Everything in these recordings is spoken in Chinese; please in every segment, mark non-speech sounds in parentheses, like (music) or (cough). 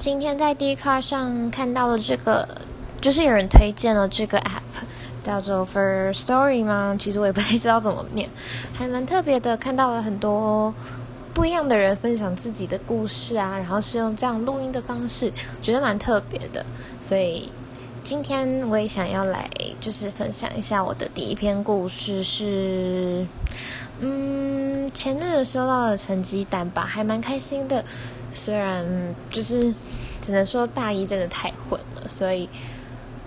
今天在 d c a r 上看到了这个，就是有人推荐了这个 app，叫做 First Story 吗？其实我也不太知道怎么念，还蛮特别的。看到了很多不一样的人分享自己的故事啊，然后是用这样录音的方式，觉得蛮特别的。所以今天我也想要来，就是分享一下我的第一篇故事是，嗯，前日收到了成绩单吧，还蛮开心的。虽然就是只能说大一真的太混了，所以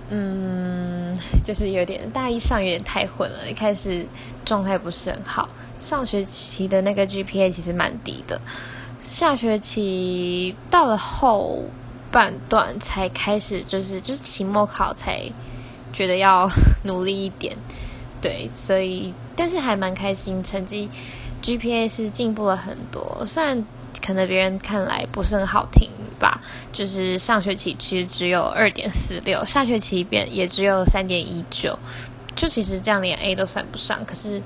嗯，就是有点大一上有点太混了，一开始状态不是很好。上学期的那个 GPA 其实蛮低的，下学期到了后半段才开始，就是就是期末考才觉得要 (laughs) 努力一点，对，所以但是还蛮开心，成绩 GPA 是进步了很多，虽然。可能别人看来不是很好听吧，就是上学期其实只有二点四六，下学期变也只有三点一九，就其实这样连 A 都算不上。可是，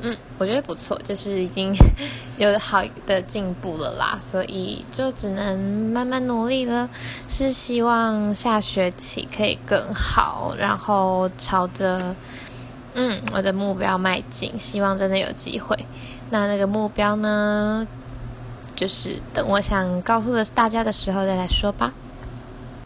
嗯，我觉得不错，就是已经 (laughs) 有好的进步了啦，所以就只能慢慢努力了。是希望下学期可以更好，然后朝着嗯我的目标迈进，希望真的有机会。那那个目标呢？就是等我想告诉的大家的时候再来说吧。